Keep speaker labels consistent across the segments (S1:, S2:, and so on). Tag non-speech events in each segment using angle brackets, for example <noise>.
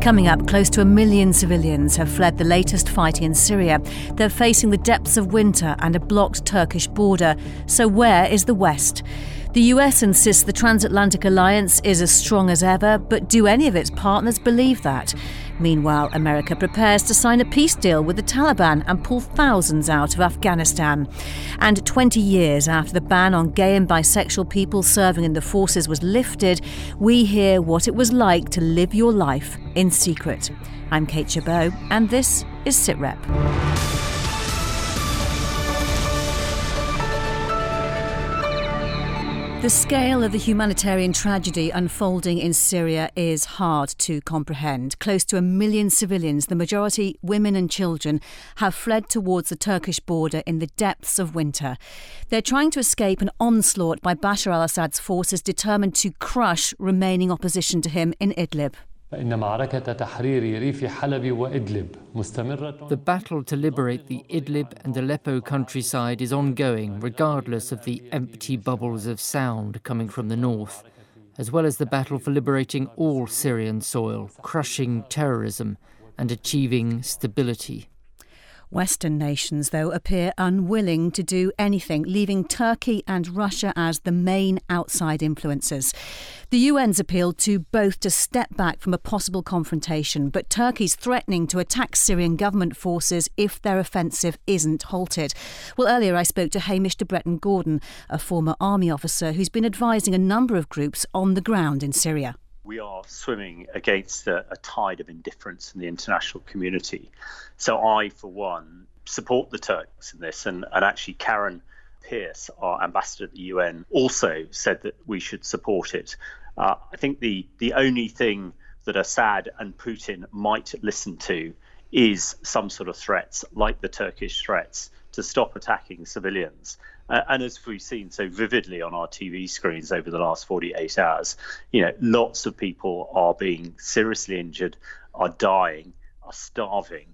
S1: Coming up, close to a million civilians have fled the latest fighting in Syria. They're facing the depths of winter and a blocked Turkish border. So, where is the West? The US insists the transatlantic alliance is as strong as ever, but do any of its partners believe that? Meanwhile, America prepares to sign a peace deal with the Taliban and pull thousands out of Afghanistan. And 20 years after the ban on gay and bisexual people serving in the forces was lifted, we hear what it was like to live your life in secret. I'm Kate Chabot, and this is SITREP. The scale of the humanitarian tragedy unfolding in Syria is hard to comprehend. Close to a million civilians, the majority women and children, have fled towards the Turkish border in the depths of winter. They're trying to escape an onslaught by Bashar al Assad's forces determined to crush remaining opposition to him in Idlib.
S2: The battle to liberate the Idlib and Aleppo countryside is ongoing, regardless of the empty bubbles of sound coming from the north, as well as the battle for liberating all Syrian soil, crushing terrorism, and achieving stability.
S1: Western nations, though, appear unwilling to do anything, leaving Turkey and Russia as the main outside influences. The UN's appealed to both to step back from a possible confrontation, but Turkey's threatening to attack Syrian government forces if their offensive isn't halted. Well, earlier I spoke to Hamish de Bretton Gordon, a former army officer who's been advising a number of groups on the ground in Syria
S3: we are swimming against a, a, tide of indifference in the international community. So I, for one, support the Turks in this, and, and actually Karen Pierce, our ambassador at the UN, also said that we should support it. Uh, I think the the only thing that Assad and Putin might listen to is some sort of threats, like the Turkish threats, to stop attacking civilians. Uh, and as we've seen so vividly on our TV screens over the last 48 hours, you know, lots of people are being seriously injured, are dying, are starving,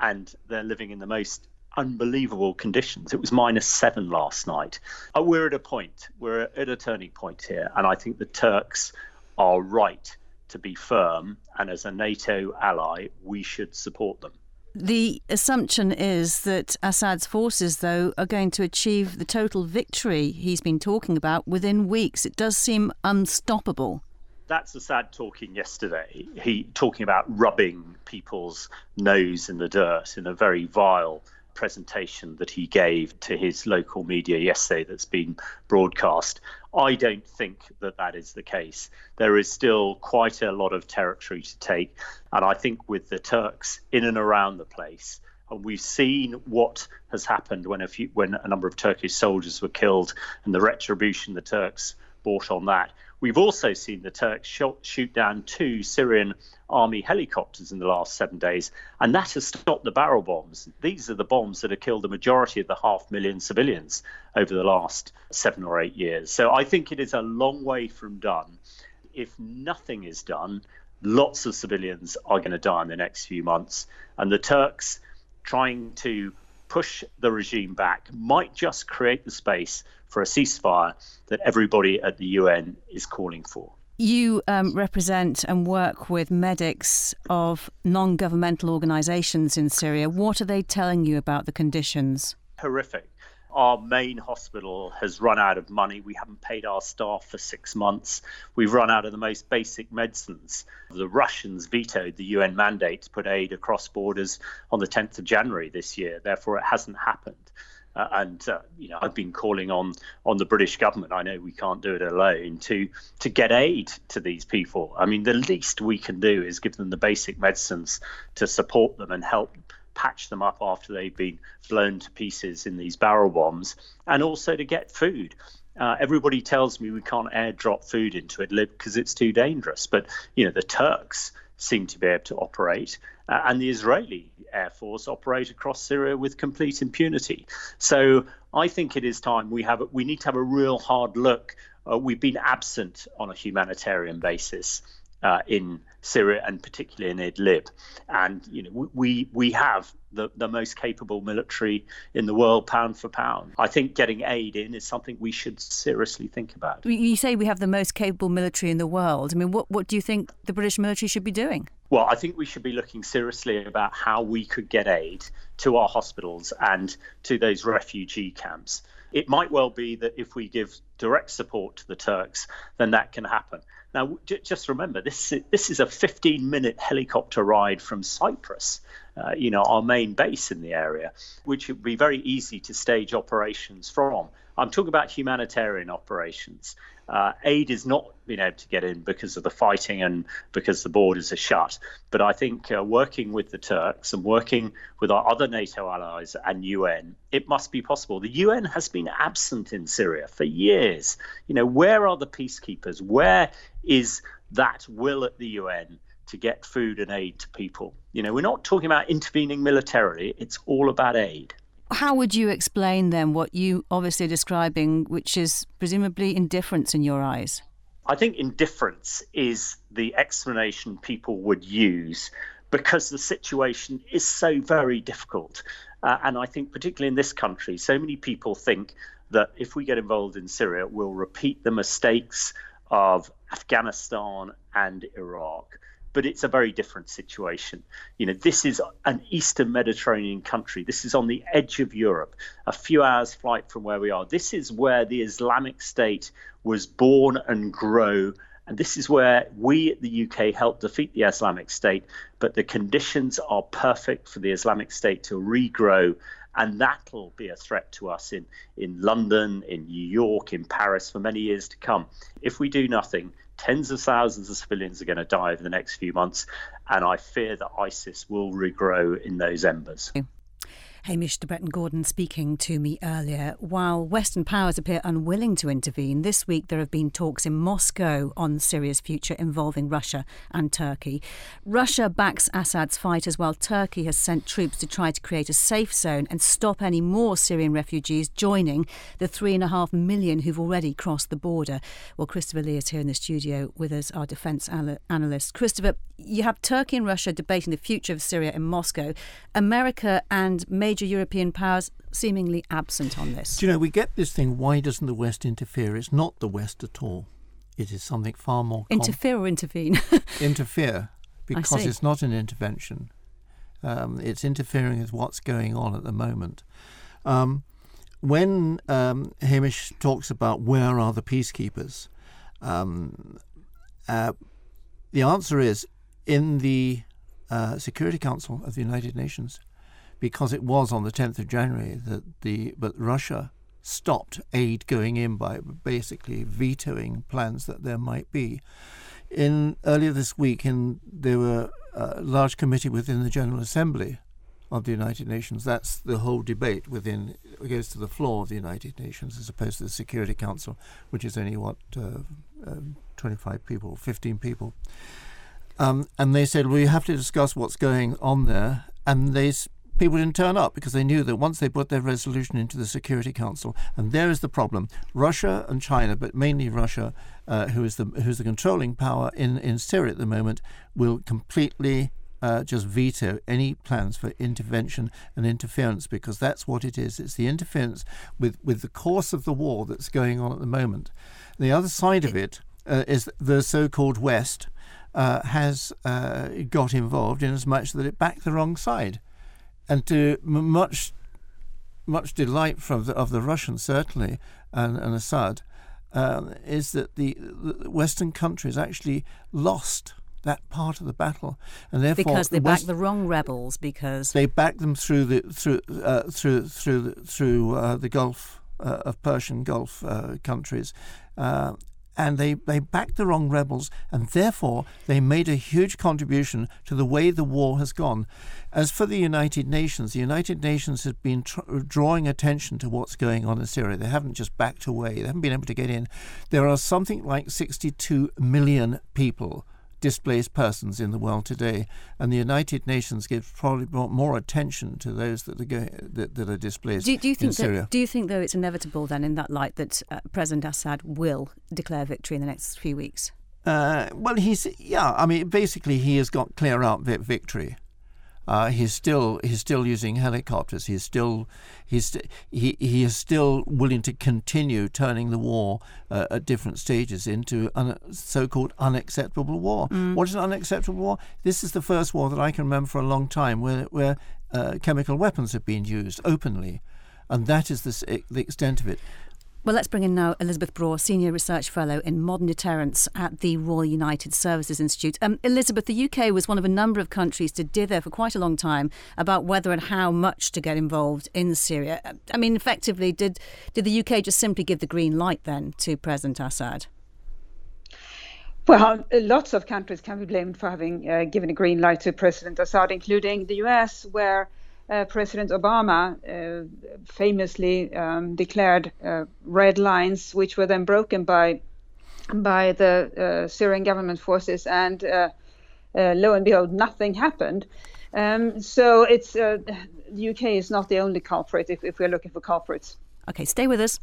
S3: and they're living in the most unbelievable conditions. It was minus seven last night. Uh, we're at a point, we're at a turning point here, and I think the Turks are right to be firm, and as a NATO ally, we should support them.
S1: The assumption is that Assad's forces, though, are going to achieve the total victory he's been talking about within weeks. It does seem unstoppable.
S3: That's Assad talking yesterday. He talking about rubbing people's nose in the dirt in a very vile presentation that he gave to his local media yesterday that's been broadcast. I don't think that that is the case. There is still quite a lot of territory to take. And I think with the Turks in and around the place, and we've seen what has happened when a few, when a number of Turkish soldiers were killed and the retribution the Turks brought on that. We've also seen the Turks shoot down two Syrian army helicopters in the last seven days, and that has stopped the barrel bombs. These are the bombs that have killed the majority of the half million civilians over the last seven or eight years. So I think it is a long way from done. If nothing is done, lots of civilians are going to die in the next few months, and the Turks trying to push the regime back might just create the space for a ceasefire that everybody at the UN is calling for.
S1: You um, represent and work with medics of non governmental organisations in Syria. What are they telling you about the conditions?
S3: Horrific our main hospital has run out of money. We haven't paid our staff for six months. We've run out of the most basic medicines. The Russians vetoed the UN mandate to put aid across borders on the 10th of January this year. Therefore, it hasn't happened. Uh, and uh, you know, I've been calling on on the British government. I know we can't do it alone to to get aid to these people. I mean, the least we can do is give them the basic medicines to support them and help patch them up after they've been blown to pieces in these barrel bombs, and also to get food. Uh, everybody tells me we can't airdrop food into Idlib because it's too dangerous, but you know the Turks seem to be able to operate, uh, and the Israeli Air Force operate across Syria with complete impunity. So I think it is time we have we need to have a real hard look. Uh, we've been absent on a humanitarian basis uh, in Syria and particularly in Idlib. And you know, we we have the, the most capable military in the world, pound for pound. I think getting aid in is something we should seriously think about.
S1: You say we have the most capable military in the world. I mean, what what do you think the British military should be doing?
S3: Well, I think we should be looking seriously about how we could get aid to our hospitals and to those refugee camps. It might well be that if we give direct support to the Turks, then that can happen. Now, j- just remember, this is, this is a 15 minute helicopter ride from Cyprus, uh, you know, our main base in the area, which would be very easy to stage operations from. I'm talking about humanitarian operations. Uh, aid is not being able to get in because of the fighting and because the borders are shut. But I think uh, working with the Turks and working with our other NATO allies and UN, it must be possible. The UN has been absent in Syria for years. You know, where are the peacekeepers? Where is that will at the UN? to get food and aid to people. You know, we're not talking about intervening militarily, it's all about aid.
S1: How would you explain then what you obviously are describing, which is presumably indifference in your eyes?
S3: I think indifference is the explanation people would use because the situation is so very difficult. Uh, and I think, particularly in this country, so many people think that if we get involved in Syria, we'll repeat the mistakes of Afghanistan and Iraq but it's a very different situation. You know, this is an Eastern Mediterranean country. This is on the edge of Europe, a few hours' flight from where we are. This is where the Islamic State was born and grow. And this is where we at the UK helped defeat the Islamic State. But the conditions are perfect for the Islamic State to regrow. And that'll be a threat to us in, in London, in New York, in Paris for many years to come. If we do nothing, tens of thousands of civilians are going to die over the next few months, and I fear that ISIS will regrow in those embers.
S1: Hamish de Bretton Gordon speaking to me earlier. While Western powers appear unwilling to intervene, this week there have been talks in Moscow on Syria's future involving Russia and Turkey. Russia backs Assad's fighters while Turkey has sent troops to try to create a safe zone and stop any more Syrian refugees joining the three and a half million who've already crossed the border. Well, Christopher Lee is here in the studio with us, our defence analyst. Christopher, you have Turkey and Russia debating the future of Syria in Moscow. America and major European powers seemingly absent on this.
S4: Do you know, we get this thing why doesn't the West interfere? It's not the West at all. It is something far more.
S1: Com- interfere or intervene? <laughs>
S4: interfere, because it's not an intervention. Um, it's interfering with what's going on at the moment. Um, when um, Hamish talks about where are the peacekeepers, um, uh, the answer is in the uh, Security Council of the United Nations because it was on the 10th of January that the but Russia stopped aid going in by basically vetoing plans that there might be. In earlier this week, in there were a large committee within the General Assembly of the United Nations. That's the whole debate within it goes to the floor of the United Nations as opposed to the Security Council, which is only what uh, uh, 25 people, 15 people. Um, and they said, well, you have to discuss what's going on there. And they people didn't turn up because they knew that once they put their resolution into the Security Council, and there is the problem: Russia and China, but mainly Russia, uh, who is the who's the controlling power in in Syria at the moment, will completely. Uh, just veto any plans for intervention and interference because that's what it is. It's the interference with, with the course of the war that's going on at the moment. The other side of it uh, is the so called West uh, has uh, got involved in as much that it backed the wrong side and to much much delight from the, of the Russians certainly and, and Assad um, is that the, the, Western countries actually lost that part of the battle, and therefore
S1: because they
S4: the
S1: backed the wrong rebels because
S4: they backed them through the through uh, through through through uh, the Gulf uh, of Persian Gulf uh, countries, uh, and they, they backed the wrong rebels, and therefore they made a huge contribution to the way the war has gone. As for the United Nations, the United Nations has been tr- drawing attention to what's going on in Syria. They haven't just backed away, they haven't been able to get in. There are something like 62 million people displaced persons in the world today, and the United Nations gives probably more attention to those that are going, that, that, are displaced
S1: do, do you think
S4: in Syria.
S1: That, do you think, though, it's inevitable then, in that light, that uh, President Assad will declare victory in the next few weeks?
S4: Uh, well, he's yeah. I mean, basically, he has got clear out victory. Uh, he's still he's still using helicopters. He's still he's he he is still willing to continue turning the war uh, at different stages into a so-called unacceptable war. Mm. What is an unacceptable war? This is the first war that I can remember for a long time where where uh, chemical weapons have been used openly, and that is the, the extent of it.
S1: Well, let's bring in now Elizabeth Braw, Senior Research Fellow in Modern Deterrence at the Royal United Services Institute. Um, Elizabeth, the UK was one of a number of countries to dither for quite a long time about whether and how much to get involved in Syria. I mean, effectively, did, did the UK just simply give the green light then to President Assad?
S5: Well, lots of countries can be blamed for having uh, given a green light to President Assad, including the US, where uh, President Obama uh, famously um, declared uh, red lines, which were then broken by by the uh, Syrian government forces, and uh, lo and behold, nothing happened. Um, so it's the UK is not the only culprit if, if we're looking for culprits.
S1: Okay, stay with us.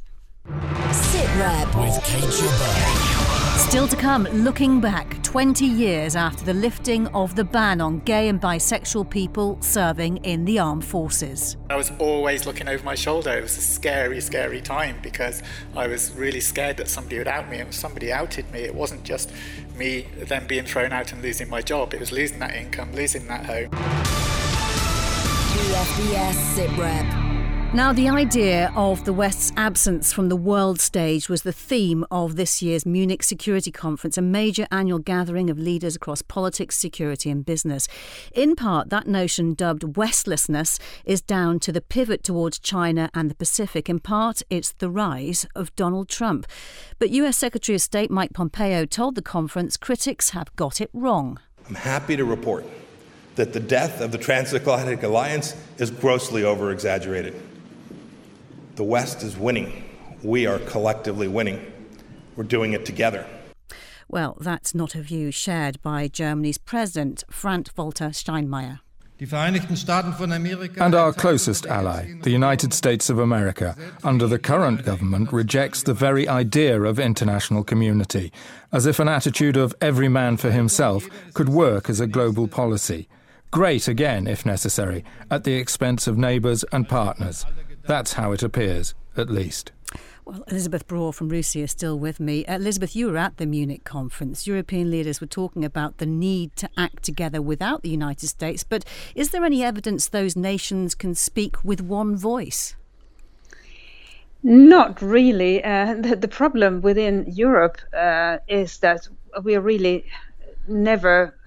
S1: Sit rep with Kate Still to come, looking back 20 years after the lifting of the ban on gay and bisexual people serving in the armed forces.
S6: I was always looking over my shoulder. It was a scary, scary time because I was really scared that somebody would out me. And somebody outed me. It wasn't just me then being thrown out and losing my job, it was losing that income, losing that home.
S1: BFBS SITREP. Now, the idea of the West's absence from the world stage was the theme of this year's Munich Security Conference, a major annual gathering of leaders across politics, security, and business. In part, that notion, dubbed Westlessness, is down to the pivot towards China and the Pacific. In part, it's the rise of Donald Trump. But US Secretary of State Mike Pompeo told the conference critics have got it wrong.
S7: I'm happy to report that the death of the transatlantic alliance is grossly over exaggerated. The West is winning. We are collectively winning. We're doing it together.
S1: Well, that's not a view shared by Germany's President, Frank Walter Steinmeier.
S8: And our closest ally, the United States of America, under the current government, rejects the very idea of international community, as if an attitude of every man for himself could work as a global policy. Great again, if necessary, at the expense of neighbours and partners. That's how it appears, at least.
S1: Well, Elizabeth Braw from RUSI is still with me. Uh, Elizabeth, you were at the Munich conference. European leaders were talking about the need to act together without the United States. But is there any evidence those nations can speak with one voice?
S5: Not really. Uh, the, the, problem within Europe uh, is that we are really never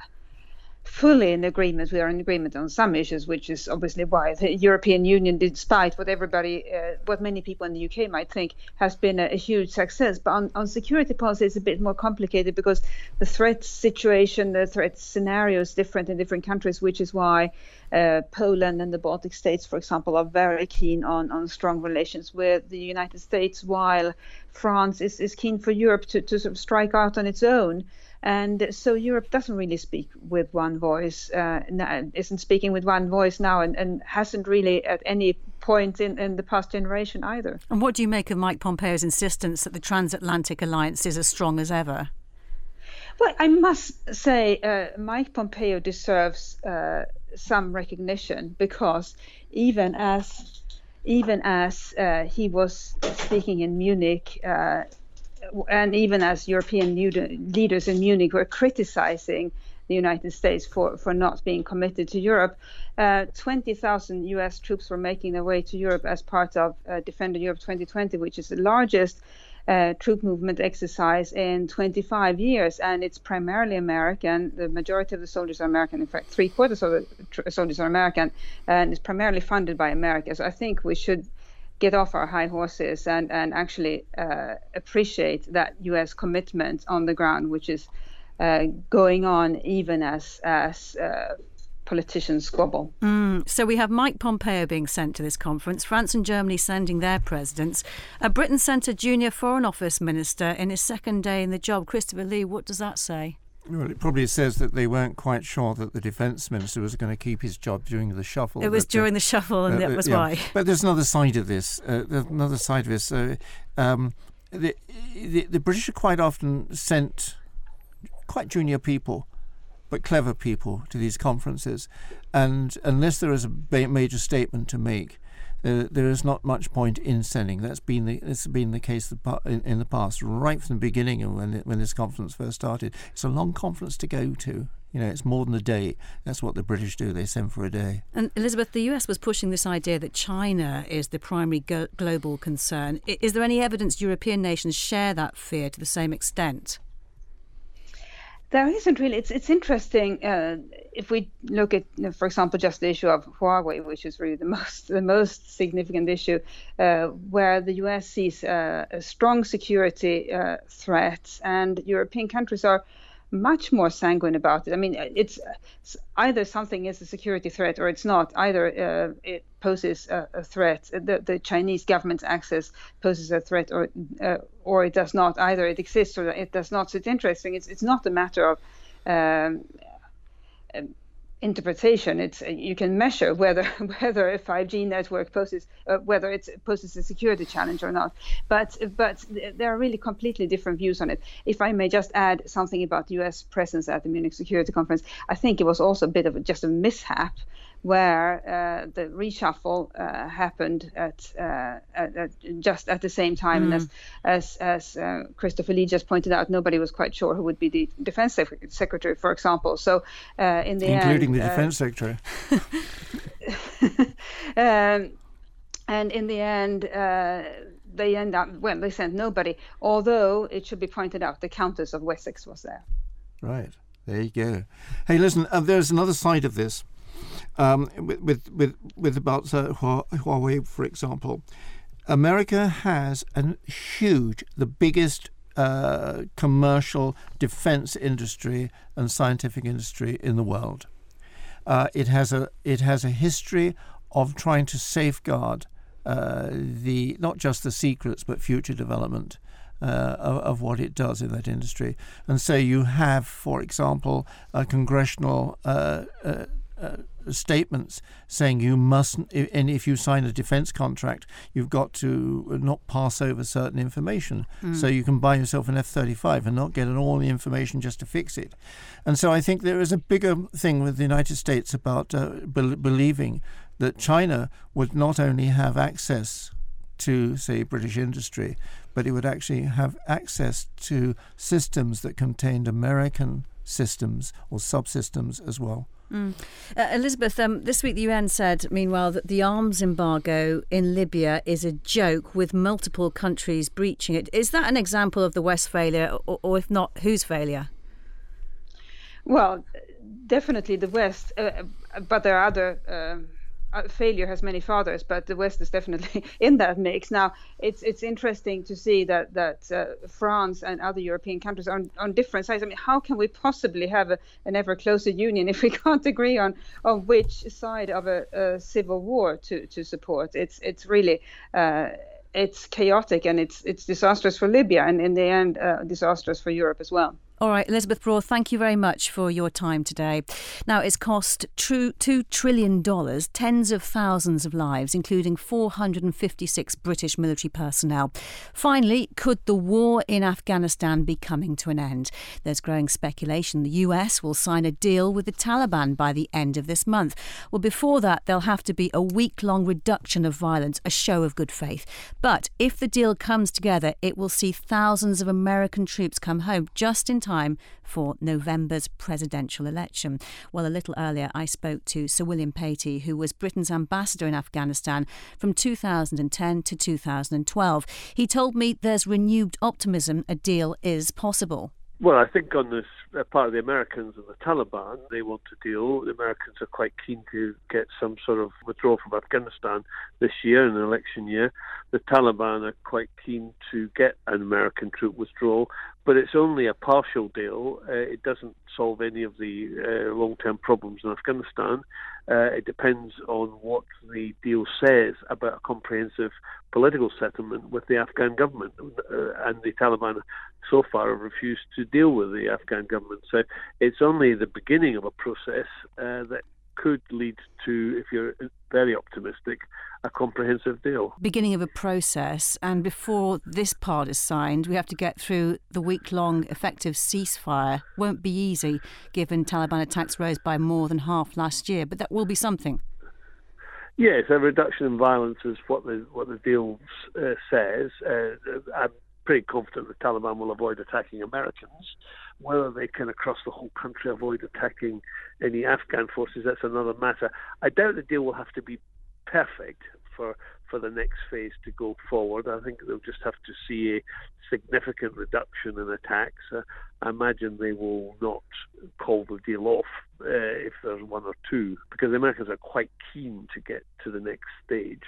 S5: fully in agreement. We are in agreement on some issues, which is obviously why the European Union, despite what everybody, uh, what many people in the UK might think, has been a, a, huge success. But on, on security policy, it's a bit more complicated because the threat situation, the threat scenario is different in different countries, which is why uh, Poland and the Baltic states, for example, are very keen on, on strong relations with the United States, while France is, is keen for Europe to, to sort of strike out on its own. And so Europe doesn't really speak with one voice, uh, isn't speaking with one voice now, and, and hasn't really at any point in, in the past generation either.
S1: And what do you make of Mike Pompeo's insistence that the transatlantic alliance is as strong as ever?
S5: Well, I must say, uh, Mike Pompeo deserves uh, some recognition because even as even as uh, he was speaking in Munich uh, and even as European leaders in Munich were criticizing the United States for, for not being committed to Europe, uh, 20,000 US troops were making their way to Europe as part of uh, Defender Europe 2020, which is the largest uh, troop movement exercise in 25 years, and it's primarily American. The majority of the soldiers are American. In fact, three quarters of the soldiers are American, and it's primarily funded by America. So I think we should get off our high horses and, and actually uh, appreciate that U.S. commitment on the ground, which is uh, going on even as as uh, politicians squabble.
S1: Mm, so we have Mike Pompeo being sent to this conference, France and Germany sending their presidents. Uh, Britain sent a junior Foreign Office minister in his second day in the job. Christopher Lee, what does that say?
S4: Well, it probably says that they weren't quite sure that the defence minister was going to keep his job during the shuffle.
S1: It was uh, during uh, the shuffle, and uh, that was yeah. why.
S4: But there's another side of this. Uh, there's another side of this. Uh, um, the, the, the British are quite often sent quite junior people, but clever people to these conferences, and unless there is a major statement to make, there is not much point in sending. That's been the it's been the case in, in the past, right from the beginning of when when this conference first started. It's a long conference to go to. You know, it's more than a day. That's what the British do. They send for a day.
S1: And Elizabeth, the US was pushing this idea that China is the primary go- global concern. Is there any evidence European nations share that fear to the same extent?
S5: There isn't really. It's it's interesting uh, if we look at, for example, just the issue of Huawei, which is really the <laughs> most the most significant issue, uh, where the U.S. sees uh, a strong security uh, threat, and European countries are much more sanguine about it. I mean, it's, either something is a security threat or it's not. Either uh, it poses a, a, threat, the, the Chinese government's access poses a threat, or uh, or it does not. Either it exists or it does not. So it's interesting. It's it's not a matter of um, interpretation. It's uh, you can measure whether <laughs> whether a 5G network poses uh, whether it poses a security challenge or not. But but there are really completely different views on it. If I may just add something about U.S. presence at the Munich Security Conference, I think it was also a bit of just a mishap where uh, the reshuffle uh, happened at, uh, at, at, just at the same time. Mm. And as as, as uh, Christopher Lee just pointed out, nobody was quite sure who would be the defense secretary, for example. So uh, in the
S4: including
S5: end,
S4: the uh, defense secretary. <laughs>
S5: um, and in the end. they end up well. They sent nobody. Although it should be pointed out, the Countess of Wessex was there.
S4: Right there, you go. Hey, listen. there's another side of this um, with, with, with about uh, Huawei, for example. America has a huge, the biggest uh, commercial defense industry and scientific industry in the world. Uh, it has a it has a history of trying to safeguard uh, the not just the secrets but future development uh, of, of, what it does in that industry. And so you have, for example, a congressional uh, uh, uh, statements saying you mustn't, and if you sign a defense contract, you've got to not pass over certain information. Mm. So you can buy yourself an F 35 and not get all the information just to fix it. And so I think there is a bigger thing with the United States about uh, be- believing that China would not only have access to, say, British industry, but it would actually have access to systems that contained American systems or subsystems as well.
S1: Mm. Uh, Elizabeth, um, this week the UN said, meanwhile, that the arms embargo in Libya is a joke with multiple countries breaching it. Is that an example of the West failure, or, or if not, whose failure?
S5: Well, definitely the West, uh, but there are other. Um, uh, failure has many fathers, but the West is definitely <laughs> in that mix. Now, it's it's interesting to see that that uh, France and other European countries are on, on different sides. I mean, how can we possibly have a, an ever closer union <laughs> if we can't agree on on which side of a, a civil war to to support? It's it's really. Uh, it's chaotic and it's it's disastrous for Libya and in the end uh, disastrous for Europe as well.
S1: All right, Elizabeth Braw, thank you very much for your time today. Now, it's cost $2 trillion, tens of thousands of lives, including 456 British military personnel. Finally, could the war in Afghanistan be coming to an end? There's growing speculation the US will sign a deal with the Taliban by the end of this month. Well, before that, there'll have to be a week long reduction of violence, a show of good faith. But if the deal comes together, it will see thousands of American troops come home just in time time for November's presidential election. Well, a little earlier, I spoke to Sir William Patey, who was Britain's ambassador in Afghanistan from 2010 to 2012. He told me there's renewed optimism a deal is possible.
S9: Well, I think on this uh, part of the Americans and the Taliban, they want to deal. The Americans are quite keen to get some sort of withdrawal from Afghanistan this year, in an election year. The Taliban are quite keen to get an American troop withdrawal, but it's only a partial deal. Uh, it doesn't solve any of the uh, long term problems in Afghanistan. Uh, it depends on what the deal says about a comprehensive political settlement with the Afghan government. Uh, and the Taliban so far have refused to deal with the Afghan government. So it's only the beginning of a process uh, that could lead to, if you're very optimistic, a comprehensive deal.
S1: Beginning of a process, and before this part is signed, we have to get through the week long effective ceasefire. Won't be easy given Taliban attacks rose by more than half last year, but that will be something.
S9: Yes, a reduction in violence is what the what the deal uh, says. Uh, I'm pretty confident the Taliban will avoid attacking Americans. Whether they can, across the whole country, avoid attacking any Afghan forces, that's another matter. I doubt the deal will have to be perfect for for the next phase to go forward. I think they'll just have to see a significant reduction in attacks. Uh, I imagine they will not call the deal off uh, if there's one or two, because the Americans are quite keen to get to the next stage.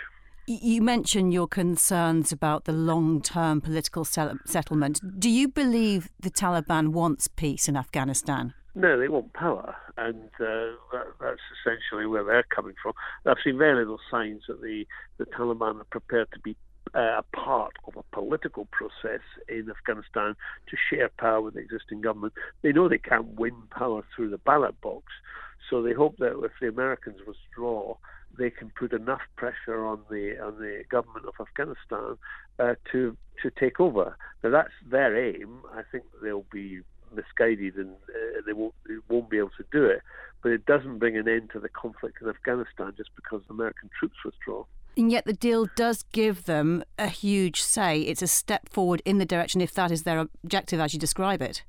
S1: You mentioned your concerns about the long term political settlement. Do you believe the Taliban wants peace in Afghanistan?
S9: No, they want power, and uh, that, that's essentially where they're coming from. I've seen very little signs that the, the Taliban are prepared to be uh, a part of a political process in Afghanistan to share power with the existing government. They know they can't win power through the ballot box, so they hope that if the Americans withdraw, they can put enough pressure on the on the government of Afghanistan uh, to to take over. Now that's their aim. I think they'll be misguided and uh, they won't they won't be able to do it. But it doesn't bring an end to the conflict in Afghanistan just because American troops withdraw.
S1: And yet the deal does give them a huge say. It's a step forward in the direction, if that is their objective as you describe it.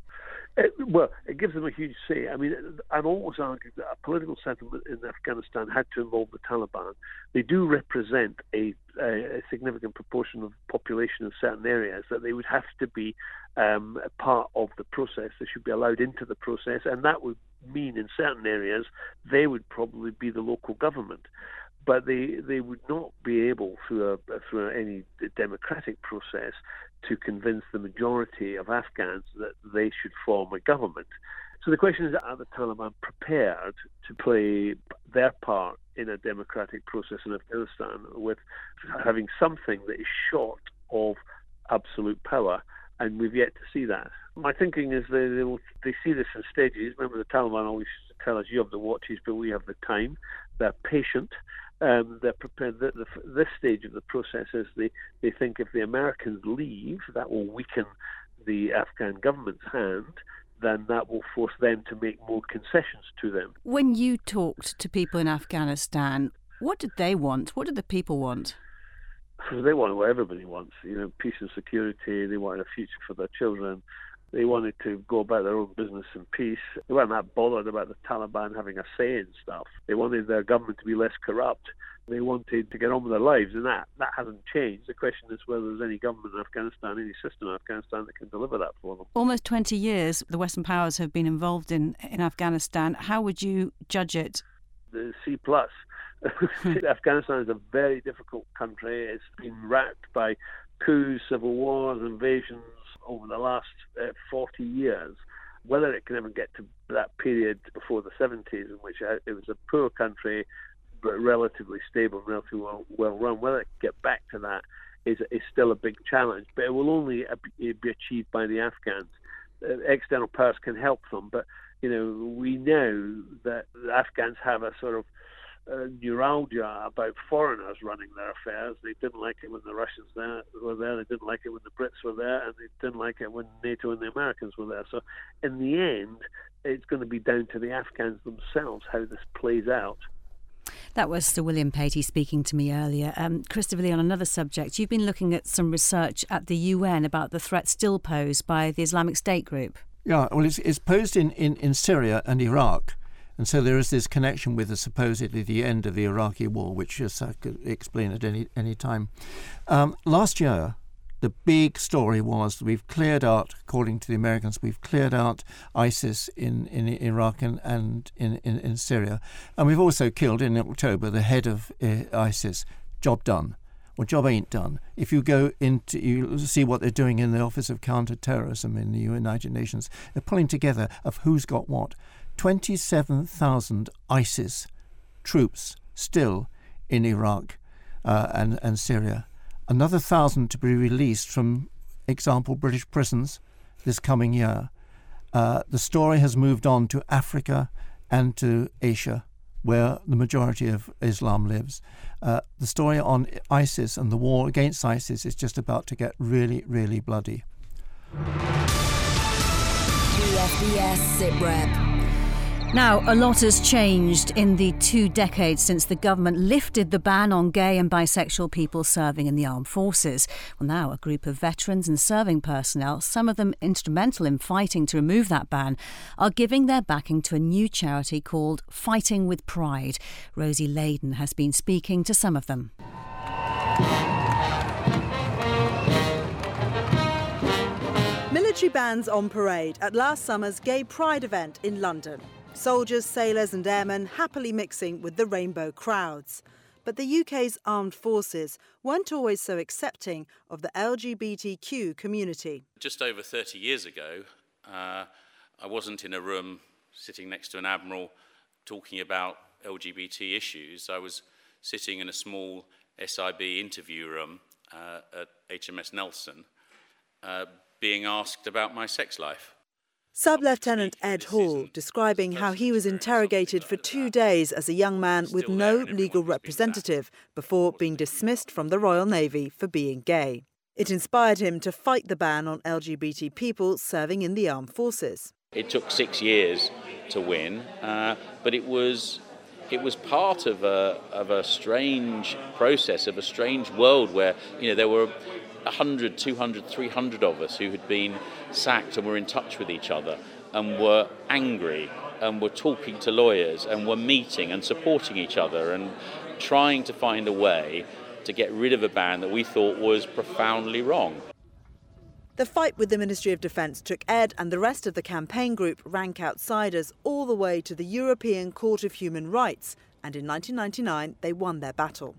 S9: It, well, it gives them a huge say. I mean, I've always argued that a political settlement in Afghanistan had to involve the Taliban. They do represent a, a, significant proportion of population in certain areas, that they would have to be um, a part of the process. They should be allowed into the process, and that would mean in certain areas they would probably be the local government but they they would not be able through a through any democratic process to convince the majority of Afghans that they should form a government. So the question is, are the Taliban prepared to play their part in a democratic process in Afghanistan with having something that is short of absolute power? And we've yet to see that. My thinking is they they, will, they see this in stages. Remember, the Taliban always tell us, "You have the watches, but we have the time." They're patient um, they're prepared. The, the, this stage of the process is they, they think if the Americans leave, that will weaken the Afghan government's hand. Then that will force them to make more concessions to them.
S1: When you talked to people in Afghanistan, what did they want? What did the people want?
S9: They want what everybody wants, you know, peace and security. They want a future for their children. They wanted to go about their own business in peace. They weren't that bothered about the Taliban having a say in stuff. They wanted their government to be less corrupt. They wanted to get on with their lives, and that, that hasn't changed. The question is whether there's any government in Afghanistan, any system in Afghanistan that can deliver that for them.
S1: Almost 20 years the Western powers have been involved in, in Afghanistan. How would you judge it?
S9: The C plus. <laughs> Afghanistan is a very difficult country. It's been racked by coups, civil wars, invasions, over the last uh, 40 years. Whether it can ever get to that period before the 70s, in which uh, it was a poor country, but relatively stable, relatively well, well run, whether it can get back to that is, is still a big challenge. But it will only be achieved by the Afghans. Uh, external powers can help them, but you know we know that the Afghans have a sort of uh, neuralgia about foreigners running their affairs. They didn't like it when the Russians there, were there. They didn't like it when the Brits were there, and they didn't like it when NATO and the Americans were there. So, in the end, it's going to be down to the Afghans themselves how this plays out.
S1: That was Sir William Patey speaking to me earlier. Um, Christopher Lee, on another subject, you've been looking at some research at the UN about the threat still posed by the Islamic State group.
S4: Yeah, well, it's, it's posed in, in, in Syria and Iraq. And so there is this connection with the supposedly the end of the Iraqi war, which I could explain at any any time. Um, last year, the big story was we've cleared out, according to the Americans, we've cleared out ISIS in, in Iraq and, and in, in, in Syria. And we've also killed in October the head of uh, ISIS. Job done. Well, job ain't done. If you go into, you see what they're doing in the Office of Counterterrorism in the United Nations. They're pulling together of who's got what. 27,000 ISIS troops still in Iraq uh, and, and Syria. Another thousand to be released from, example, British prisons this coming year. Uh, the story has moved on to Africa and to Asia where the majority of Islam lives. Uh, the story on ISIS and the war against ISIS is just about to get really, really bloody.
S1: BFBS SITREP. Now, a lot has changed in the two decades since the government lifted the ban on gay and bisexual people serving in the armed forces. Well, now a group of veterans and serving personnel, some of them instrumental in fighting to remove that ban, are giving their backing to a new charity called Fighting with Pride. Rosie Layden has been speaking to some of them.
S10: Military bands on parade at last summer's Gay Pride event in London. Soldiers, sailors, and airmen happily mixing with the rainbow crowds. But the UK's armed forces weren't always so accepting of the LGBTQ community.
S11: Just over 30 years ago, uh, I wasn't in a room sitting next to an admiral talking about LGBT issues. I was sitting in a small SIB interview room uh, at HMS Nelson uh, being asked about my sex life.
S10: Sub Lieutenant Ed Hall describing how he was interrogated for two days as a young man with no legal representative before being dismissed from the Royal Navy for being gay. It inspired him to fight the ban on LGBT people serving in the armed forces.
S11: It took six years to win, uh, but it was it was part of a of a strange process of a strange world where you know there were 100, 200, 300 of us who had been sacked and were in touch with each other and were angry and were talking to lawyers and were meeting and supporting each other and trying to find a way to get rid of a ban that we thought was profoundly wrong.
S10: The fight with the Ministry of Defence took Ed and the rest of the campaign group Rank Outsiders all the way to the European Court of Human Rights, and in 1999 they won their battle.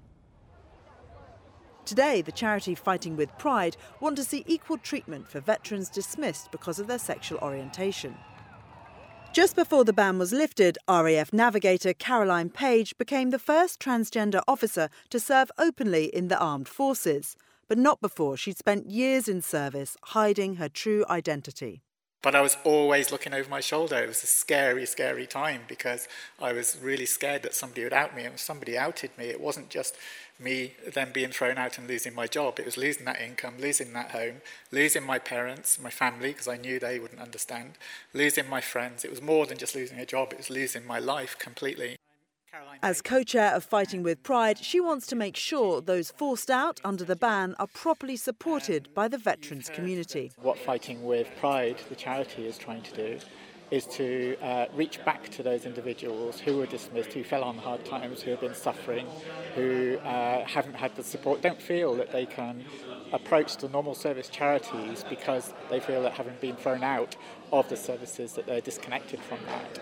S10: Today, the charity Fighting with Pride want to see equal treatment for veterans dismissed because of their sexual orientation. Just before the ban was lifted, RAF navigator Caroline Page became the first transgender officer to serve openly in the armed forces, but not before she'd spent years in service hiding her true identity.
S6: But I was always looking over my shoulder. It was a scary, scary time because I was really scared that somebody would out me. And somebody outed me, it wasn't just me then being thrown out and losing my job. It was losing that income, losing that home, losing my parents, my family, because I knew they wouldn't understand, losing my friends. It was more than just losing a job, it was losing my life completely.
S10: As co chair of Fighting with Pride, she wants to make sure those forced out under the ban are properly supported by the veterans community.
S6: What Fighting with Pride, the charity, is trying to do is to uh, reach back to those individuals who were dismissed, who fell on hard times, who have been suffering, who uh, haven't had the support, don't feel that they can approach the normal service charities because they feel that having been thrown out of the services that they're disconnected from that.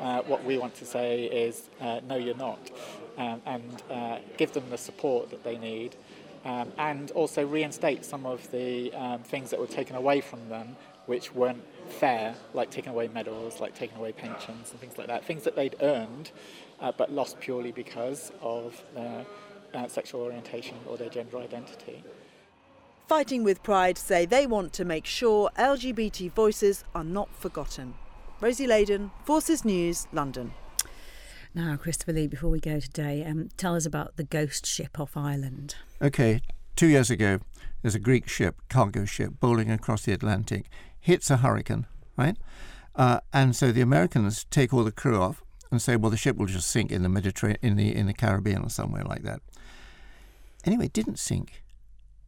S6: Uh, what we want to say is uh, no, you're not, um, and uh, give them the support that they need. Um, and also reinstate some of the um, things that were taken away from them which weren't fair, like taking away medals, like taking away pensions and things like that, things that they'd earned uh, but lost purely because of their uh, sexual orientation or their gender identity.
S10: Fighting with Pride say they want to make sure LGBT voices are not forgotten. Rosie Layden, Forces News, London.
S1: Now, Christopher Lee, before we go today, um, tell us about the ghost ship off Ireland.
S4: Okay, two years ago, there's a Greek ship, cargo ship, bowling across the Atlantic hits a hurricane, right? Uh, and so the Americans take all the crew off and say, well, the ship will just sink in the Mediterranean, in the in the Caribbean or somewhere like that. Anyway, it didn't sink.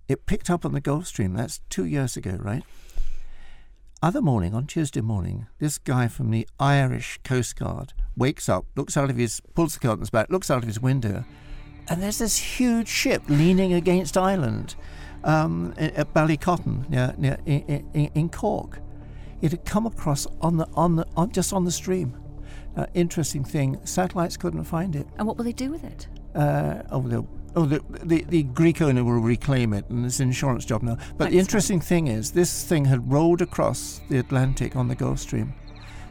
S4: It picked up on the Gulf Stream. That's two years ago, right? Other morning, on Tuesday morning, this guy from the Irish Coast Guard wakes up, looks out of his, pulls the curtains back, looks out of his window, and there's this huge ship leaning against Ireland um, at Ballycotton, near, near, in, in, in, Cork. It had come across on the on the on, just on the stream. Uh, interesting thing, satellites couldn't find it.
S1: And what will they do with it?
S4: Uh, oh, the, oh the, the, the Greek owner will reclaim it, and it's an insurance job now. But the interesting thing is, this thing had rolled across the Atlantic on the Gulf Stream.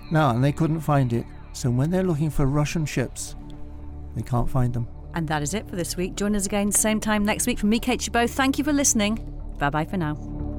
S4: Now, and they couldn't find it. So when they're looking for Russian ships, they can't find them.
S1: And that is it for this week. Join us again, same time next week. From me, Kate Chabot, thank you for listening. Bye bye for now.